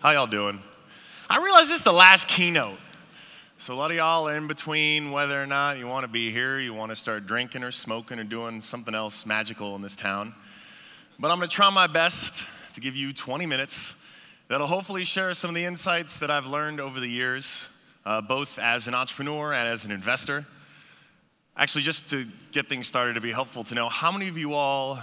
How y'all doing? I realize this is the last keynote. So a lot of y'all are in between whether or not you want to be here, you want to start drinking or smoking or doing something else magical in this town. But I'm going to try my best to give you 20 minutes that'll hopefully share some of the insights that I've learned over the years, uh, both as an entrepreneur and as an investor. Actually, just to get things started, to be helpful to know how many of you all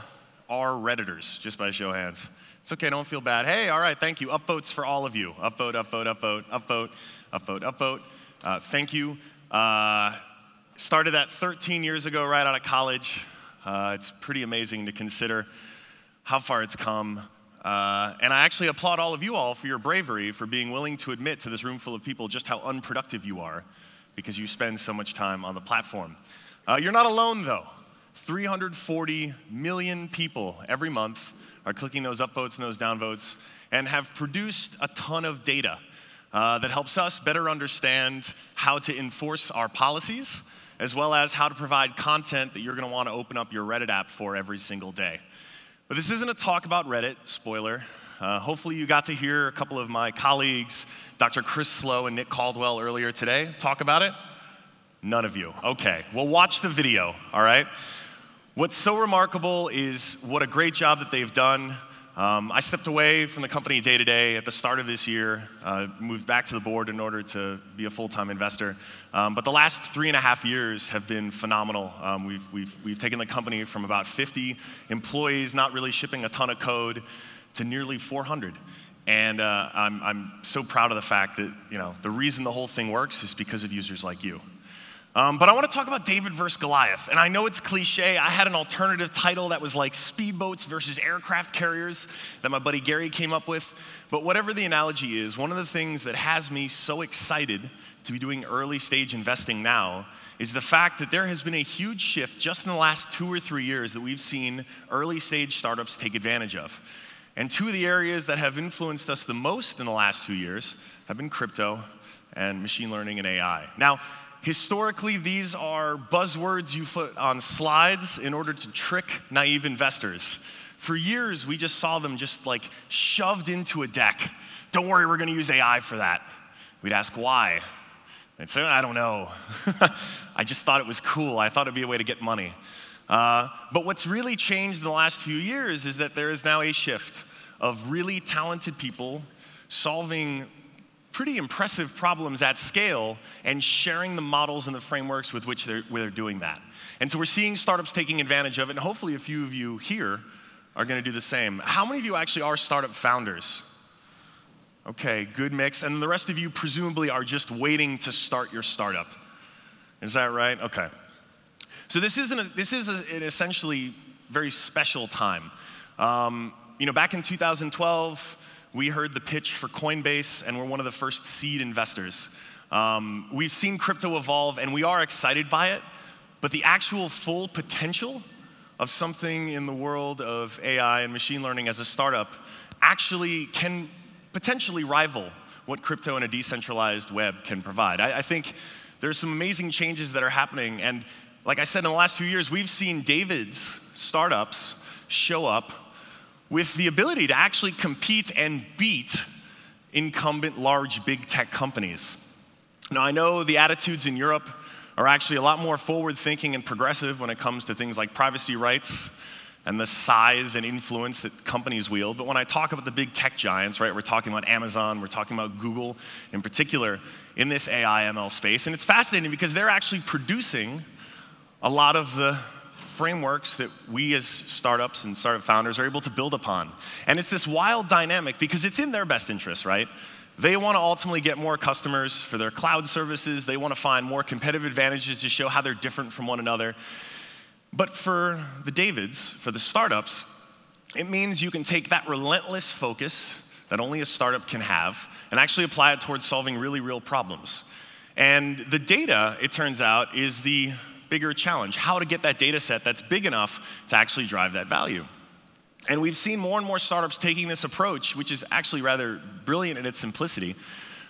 are Redditors, just by show of hands. It's okay, don't feel bad. Hey, all right, thank you. Upvotes for all of you. Upvote, upvote, upvote, upvote, upvote, upvote. Uh, thank you. Uh, started that 13 years ago, right out of college. Uh, it's pretty amazing to consider how far it's come. Uh, and I actually applaud all of you all for your bravery, for being willing to admit to this room full of people just how unproductive you are because you spend so much time on the platform. Uh, you're not alone, though. 340 million people every month are clicking those upvotes and those downvotes and have produced a ton of data uh, that helps us better understand how to enforce our policies as well as how to provide content that you're going to want to open up your Reddit app for every single day. But this isn't a talk about Reddit, spoiler. Uh, hopefully, you got to hear a couple of my colleagues, Dr. Chris Slowe and Nick Caldwell, earlier today talk about it. None of you. Okay, well, watch the video, all right? What's so remarkable is what a great job that they've done. Um, I stepped away from the company day to day at the start of this year, uh, moved back to the board in order to be a full time investor. Um, but the last three and a half years have been phenomenal. Um, we've, we've, we've taken the company from about 50 employees, not really shipping a ton of code, to nearly 400. And uh, I'm, I'm so proud of the fact that you know, the reason the whole thing works is because of users like you. Um, but I want to talk about David versus Goliath. And I know it's cliche. I had an alternative title that was like speedboats versus aircraft carriers that my buddy Gary came up with. But whatever the analogy is, one of the things that has me so excited to be doing early stage investing now is the fact that there has been a huge shift just in the last two or three years that we've seen early stage startups take advantage of. And two of the areas that have influenced us the most in the last two years have been crypto and machine learning and AI. Now, Historically, these are buzzwords you put on slides in order to trick naive investors. For years, we just saw them just like shoved into a deck. Don't worry, we're going to use AI for that. We'd ask why. They'd say, I don't know. I just thought it was cool. I thought it'd be a way to get money. Uh, but what's really changed in the last few years is that there is now a shift of really talented people solving pretty impressive problems at scale and sharing the models and the frameworks with which they're, they're doing that. And so we're seeing startups taking advantage of it, and hopefully a few of you here are going to do the same. How many of you actually are startup founders? Okay, good mix. And the rest of you presumably are just waiting to start your startup. Is that right? Okay. So this is an, this is an essentially very special time. Um, you know, back in 2012, we heard the pitch for Coinbase, and we're one of the first seed investors. Um, we've seen crypto evolve, and we are excited by it, but the actual full potential of something in the world of AI and machine learning as a startup actually can potentially rival what crypto and a decentralized web can provide. I, I think there's some amazing changes that are happening, and like I said, in the last few years, we've seen David's startups show up with the ability to actually compete and beat incumbent large big tech companies. Now, I know the attitudes in Europe are actually a lot more forward thinking and progressive when it comes to things like privacy rights and the size and influence that companies wield. But when I talk about the big tech giants, right, we're talking about Amazon, we're talking about Google in particular in this AI ML space. And it's fascinating because they're actually producing a lot of the frameworks that we as startups and startup founders are able to build upon. And it's this wild dynamic because it's in their best interest, right? They want to ultimately get more customers for their cloud services. They want to find more competitive advantages to show how they're different from one another. But for the Davids, for the startups, it means you can take that relentless focus that only a startup can have and actually apply it towards solving really real problems. And the data, it turns out, is the bigger challenge how to get that data set that's big enough to actually drive that value. And we've seen more and more startups taking this approach, which is actually rather brilliant in its simplicity,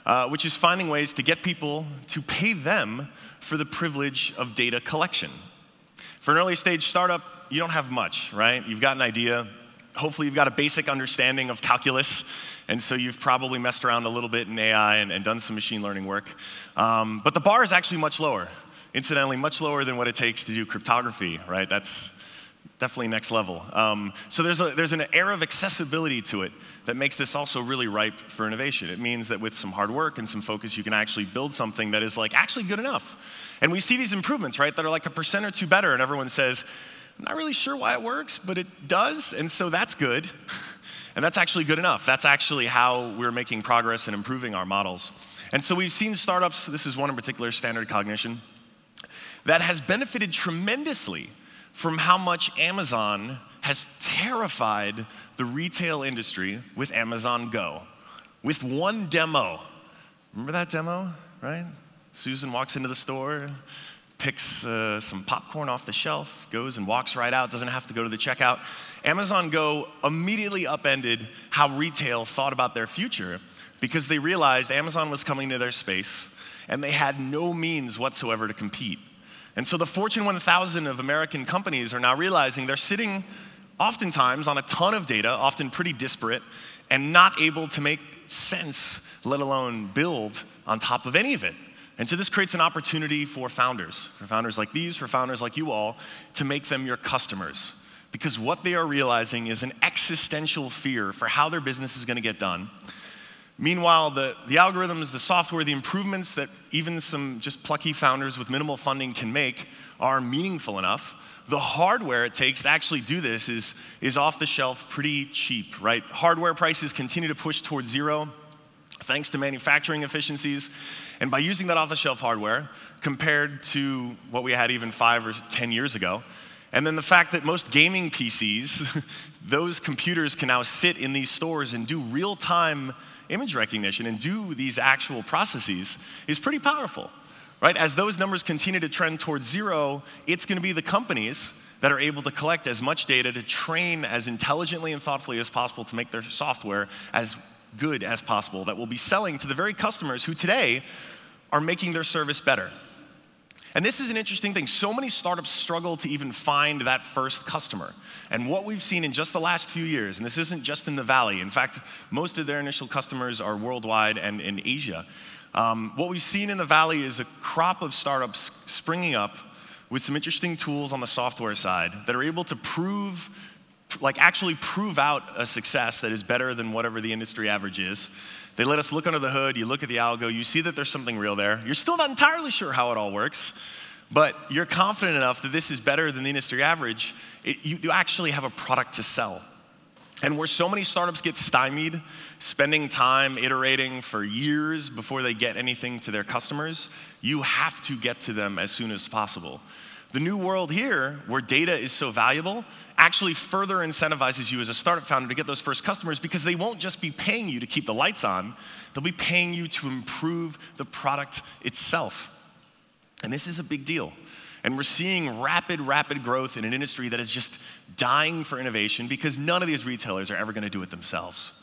uh, which is finding ways to get people to pay them for the privilege of data collection. For an early stage startup, you don't have much, right? You've got an idea, hopefully, you've got a basic understanding of calculus. And so you've probably messed around a little bit in AI and, and done some machine learning work. Um, but the bar is actually much lower. Incidentally, much lower than what it takes to do cryptography, right? That's definitely next level. Um, so there's, a, there's an air of accessibility to it that makes this also really ripe for innovation. It means that with some hard work and some focus, you can actually build something that is like actually good enough. And we see these improvements, right, that are like a percent or two better, and everyone says, I'm not really sure why it works, but it does, and so that's good. and that's actually good enough. That's actually how we're making progress and improving our models. And so we've seen startups, this is one in particular, Standard Cognition, that has benefited tremendously from how much Amazon has terrified the retail industry with Amazon Go. With one demo. Remember that demo, right? Susan walks into the store, picks uh, some popcorn off the shelf, goes and walks right out, doesn't have to go to the checkout. Amazon Go immediately upended how retail thought about their future because they realized Amazon was coming to their space and they had no means whatsoever to compete. And so the Fortune 1000 of American companies are now realizing they're sitting oftentimes on a ton of data, often pretty disparate, and not able to make sense, let alone build on top of any of it. And so this creates an opportunity for founders, for founders like these, for founders like you all, to make them your customers. Because what they are realizing is an existential fear for how their business is going to get done Meanwhile, the, the algorithms, the software, the improvements that even some just plucky founders with minimal funding can make are meaningful enough. The hardware it takes to actually do this is, is off the shelf pretty cheap, right? Hardware prices continue to push towards zero thanks to manufacturing efficiencies. And by using that off the shelf hardware compared to what we had even five or 10 years ago, and then the fact that most gaming PCs, those computers can now sit in these stores and do real time image recognition and do these actual processes is pretty powerful, right? As those numbers continue to trend towards zero, it's going to be the companies that are able to collect as much data to train as intelligently and thoughtfully as possible to make their software as good as possible that will be selling to the very customers who today are making their service better. And this is an interesting thing. So many startups struggle to even find that first customer. And what we've seen in just the last few years, and this isn't just in the Valley, in fact, most of their initial customers are worldwide and in Asia. Um, what we've seen in the Valley is a crop of startups springing up with some interesting tools on the software side that are able to prove, like actually prove out a success that is better than whatever the industry average is. They let us look under the hood, you look at the algo, you see that there's something real there. You're still not entirely sure how it all works, but you're confident enough that this is better than the industry average. It, you, you actually have a product to sell. And where so many startups get stymied, spending time iterating for years before they get anything to their customers, you have to get to them as soon as possible. The new world here, where data is so valuable, actually further incentivizes you as a startup founder to get those first customers because they won't just be paying you to keep the lights on, they'll be paying you to improve the product itself. And this is a big deal. And we're seeing rapid, rapid growth in an industry that is just dying for innovation because none of these retailers are ever going to do it themselves.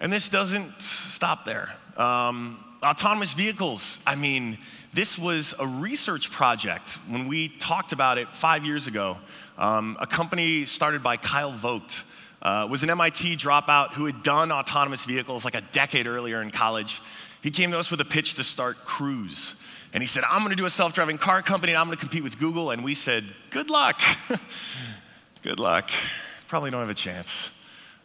And this doesn't stop there. Um, autonomous vehicles, I mean, this was a research project when we talked about it five years ago. Um, a company started by Kyle Vogt. Uh, was an MIT dropout who had done autonomous vehicles like a decade earlier in college. He came to us with a pitch to start Cruise. And he said, I'm gonna do a self driving car company and I'm gonna compete with Google. And we said, Good luck. Good luck. Probably don't have a chance.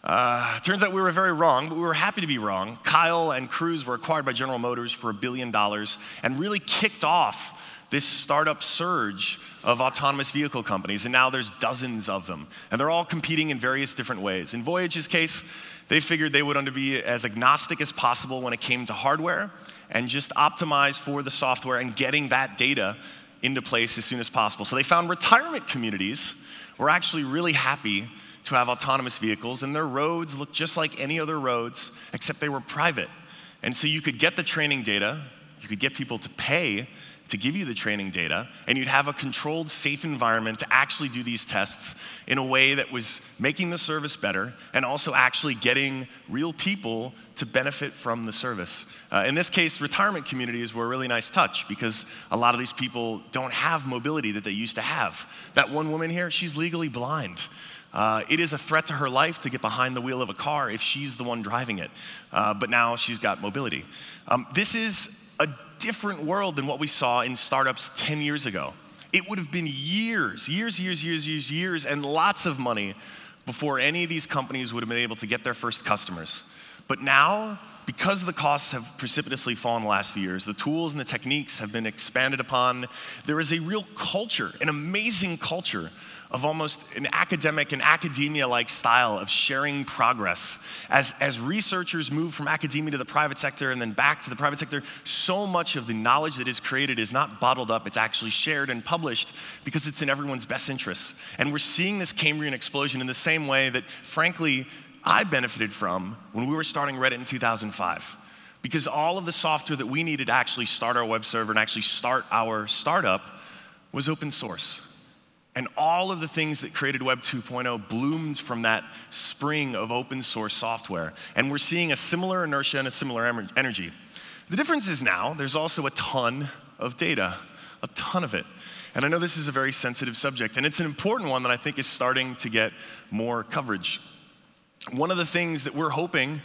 Uh, turns out we were very wrong, but we were happy to be wrong. Kyle and Cruise were acquired by General Motors for a billion dollars and really kicked off this startup surge of autonomous vehicle companies, and now there's dozens of them. And they're all competing in various different ways. In Voyage's case, they figured they would be as agnostic as possible when it came to hardware and just optimize for the software and getting that data into place as soon as possible. So they found retirement communities were actually really happy to have autonomous vehicles, and their roads looked just like any other roads, except they were private. And so you could get the training data, you could get people to pay to give you the training data, and you'd have a controlled, safe environment to actually do these tests in a way that was making the service better and also actually getting real people to benefit from the service. Uh, in this case, retirement communities were a really nice touch because a lot of these people don't have mobility that they used to have. That one woman here, she's legally blind. Uh, it is a threat to her life to get behind the wheel of a car if she's the one driving it. Uh, but now she's got mobility. Um, this is a different world than what we saw in startups 10 years ago. It would have been years, years, years, years, years, years, and lots of money before any of these companies would have been able to get their first customers. But now, because the costs have precipitously fallen the last few years, the tools and the techniques have been expanded upon, there is a real culture, an amazing culture of almost an academic and academia like style of sharing progress. As, as researchers move from academia to the private sector and then back to the private sector, so much of the knowledge that is created is not bottled up, it's actually shared and published because it's in everyone's best interests. And we're seeing this Cambrian explosion in the same way that, frankly, I benefited from when we were starting Reddit in 2005. Because all of the software that we needed to actually start our web server and actually start our startup was open source. And all of the things that created Web 2.0 bloomed from that spring of open source software. And we're seeing a similar inertia and a similar energy. The difference is now there's also a ton of data, a ton of it. And I know this is a very sensitive subject, and it's an important one that I think is starting to get more coverage. One of the things that we're hoping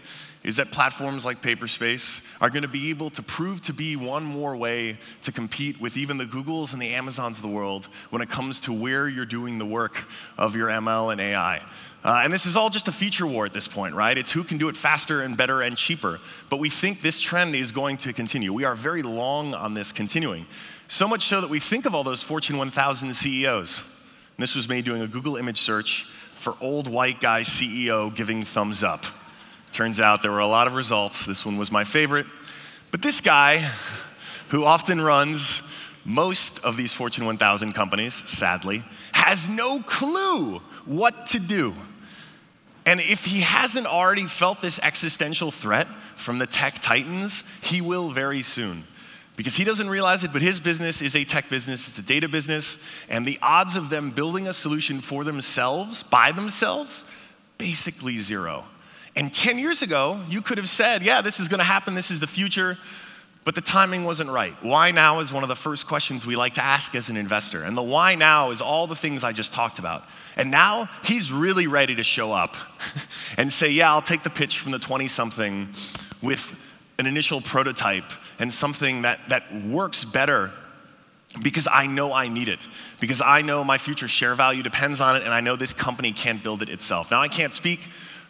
is that platforms like Paperspace are going to be able to prove to be one more way to compete with even the Googles and the Amazons of the world when it comes to where you're doing the work of your ML and AI. Uh, and this is all just a feature war at this point, right? It's who can do it faster and better and cheaper. But we think this trend is going to continue. We are very long on this continuing. So much so that we think of all those Fortune 1000 CEOs. And this was me doing a Google image search for old white guy CEO giving thumbs up. Turns out there were a lot of results. This one was my favorite. But this guy, who often runs most of these Fortune 1000 companies, sadly, has no clue what to do. And if he hasn't already felt this existential threat from the tech titans, he will very soon because he doesn't realize it, but his business is a tech business, it's a data business, and the odds of them building a solution for themselves, by themselves, basically zero. And 10 years ago, you could have said, yeah, this is gonna happen, this is the future, but the timing wasn't right. Why now is one of the first questions we like to ask as an investor. And the why now is all the things I just talked about. And now he's really ready to show up and say, yeah, I'll take the pitch from the 20 something with an initial prototype and something that, that works better because I know I need it, because I know my future share value depends on it, and I know this company can't build it itself. Now, I can't speak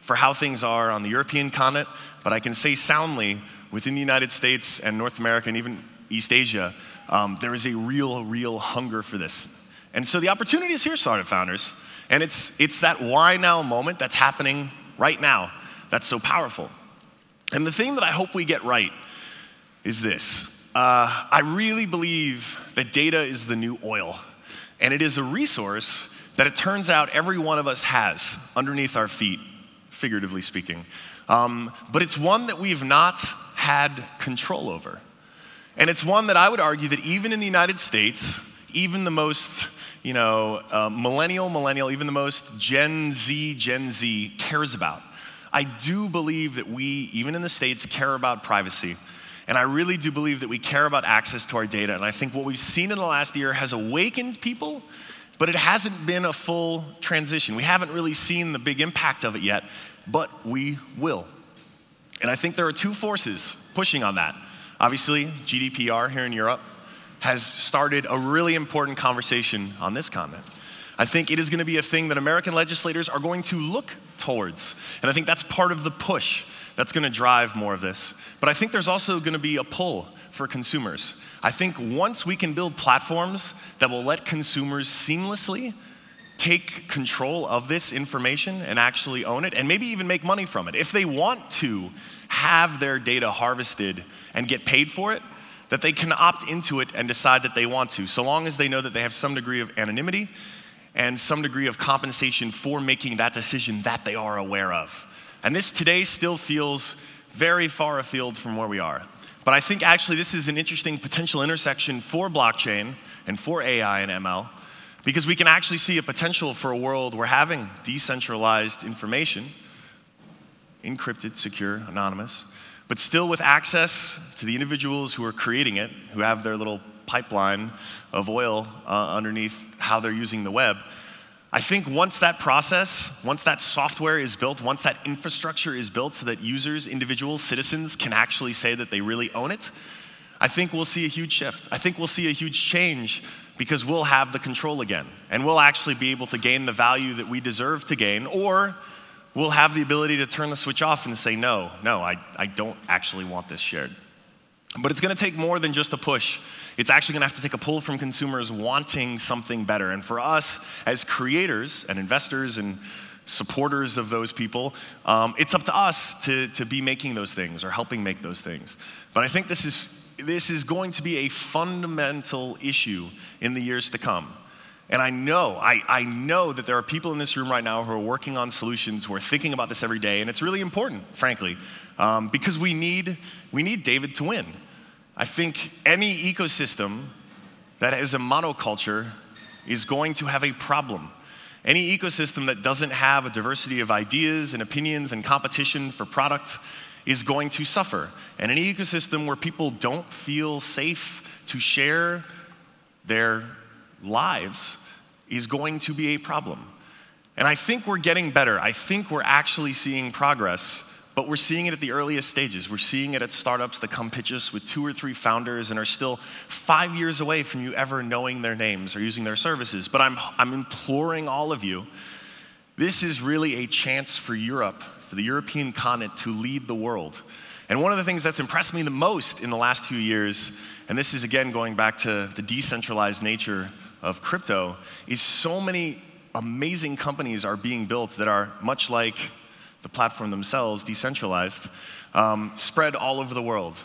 for how things are on the European continent, but I can say soundly within the United States and North America and even East Asia, um, there is a real, real hunger for this. And so the opportunity is here, startup founders, and it's, it's that why now moment that's happening right now that's so powerful. And the thing that I hope we get right is this uh, I really believe that data is the new oil, and it is a resource that it turns out every one of us has underneath our feet, figuratively speaking. Um, but it's one that we've not had control over. And it's one that I would argue that even in the United States, even the most you know, uh, millennial, millennial, even the most Gen Z, Gen Z cares about. I do believe that we, even in the States, care about privacy. And I really do believe that we care about access to our data. And I think what we've seen in the last year has awakened people, but it hasn't been a full transition. We haven't really seen the big impact of it yet, but we will. And I think there are two forces pushing on that. Obviously, GDPR here in Europe has started a really important conversation on this comment. I think it is going to be a thing that American legislators are going to look towards. And I think that's part of the push that's going to drive more of this. But I think there's also going to be a pull for consumers. I think once we can build platforms that will let consumers seamlessly take control of this information and actually own it and maybe even make money from it, if they want to have their data harvested and get paid for it, that they can opt into it and decide that they want to, so long as they know that they have some degree of anonymity and some degree of compensation for making that decision that they are aware of. And this today still feels very far afield from where we are. But I think actually this is an interesting potential intersection for blockchain and for AI and ML because we can actually see a potential for a world where having decentralized information, encrypted, secure, anonymous, but still with access to the individuals who are creating it, who have their little pipeline of oil uh, underneath how they're using the web, I think once that process, once that software is built, once that infrastructure is built so that users, individuals, citizens can actually say that they really own it, I think we'll see a huge shift. I think we'll see a huge change because we'll have the control again and we'll actually be able to gain the value that we deserve to gain or we'll have the ability to turn the switch off and say, no, no, I, I don't actually want this shared. But it's gonna take more than just a push. It's actually gonna have to take a pull from consumers wanting something better. And for us, as creators and investors and supporters of those people, um, it's up to us to, to be making those things or helping make those things. But I think this is, this is going to be a fundamental issue in the years to come. And I know, I, I know that there are people in this room right now who are working on solutions, who are thinking about this every day, and it's really important, frankly, um, because we need, we need David to win. I think any ecosystem that is a monoculture is going to have a problem. Any ecosystem that doesn't have a diversity of ideas and opinions and competition for product is going to suffer. And any ecosystem where people don't feel safe to share their lives is going to be a problem. And I think we're getting better. I think we're actually seeing progress but we're seeing it at the earliest stages. We're seeing it at startups that come pitch us with two or three founders and are still five years away from you ever knowing their names or using their services. But I'm, I'm imploring all of you this is really a chance for Europe, for the European continent, to lead the world. And one of the things that's impressed me the most in the last few years, and this is again going back to the decentralized nature of crypto, is so many amazing companies are being built that are much like the platform themselves, decentralized, um, spread all over the world.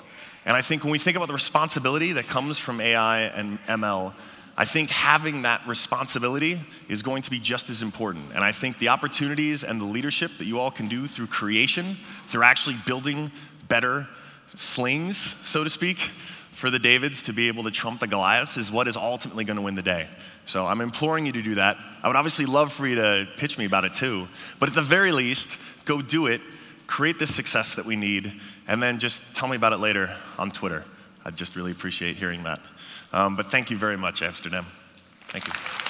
And I think when we think about the responsibility that comes from AI and ML, I think having that responsibility is going to be just as important. And I think the opportunities and the leadership that you all can do through creation, through actually building better slings, so to speak, for the Davids to be able to trump the Goliaths is what is ultimately going to win the day. So I'm imploring you to do that. I would obviously love for you to pitch me about it too. But at the very least, go do it, create the success that we need, and then just tell me about it later on Twitter. I'd just really appreciate hearing that. Um, but thank you very much, Amsterdam. Thank you.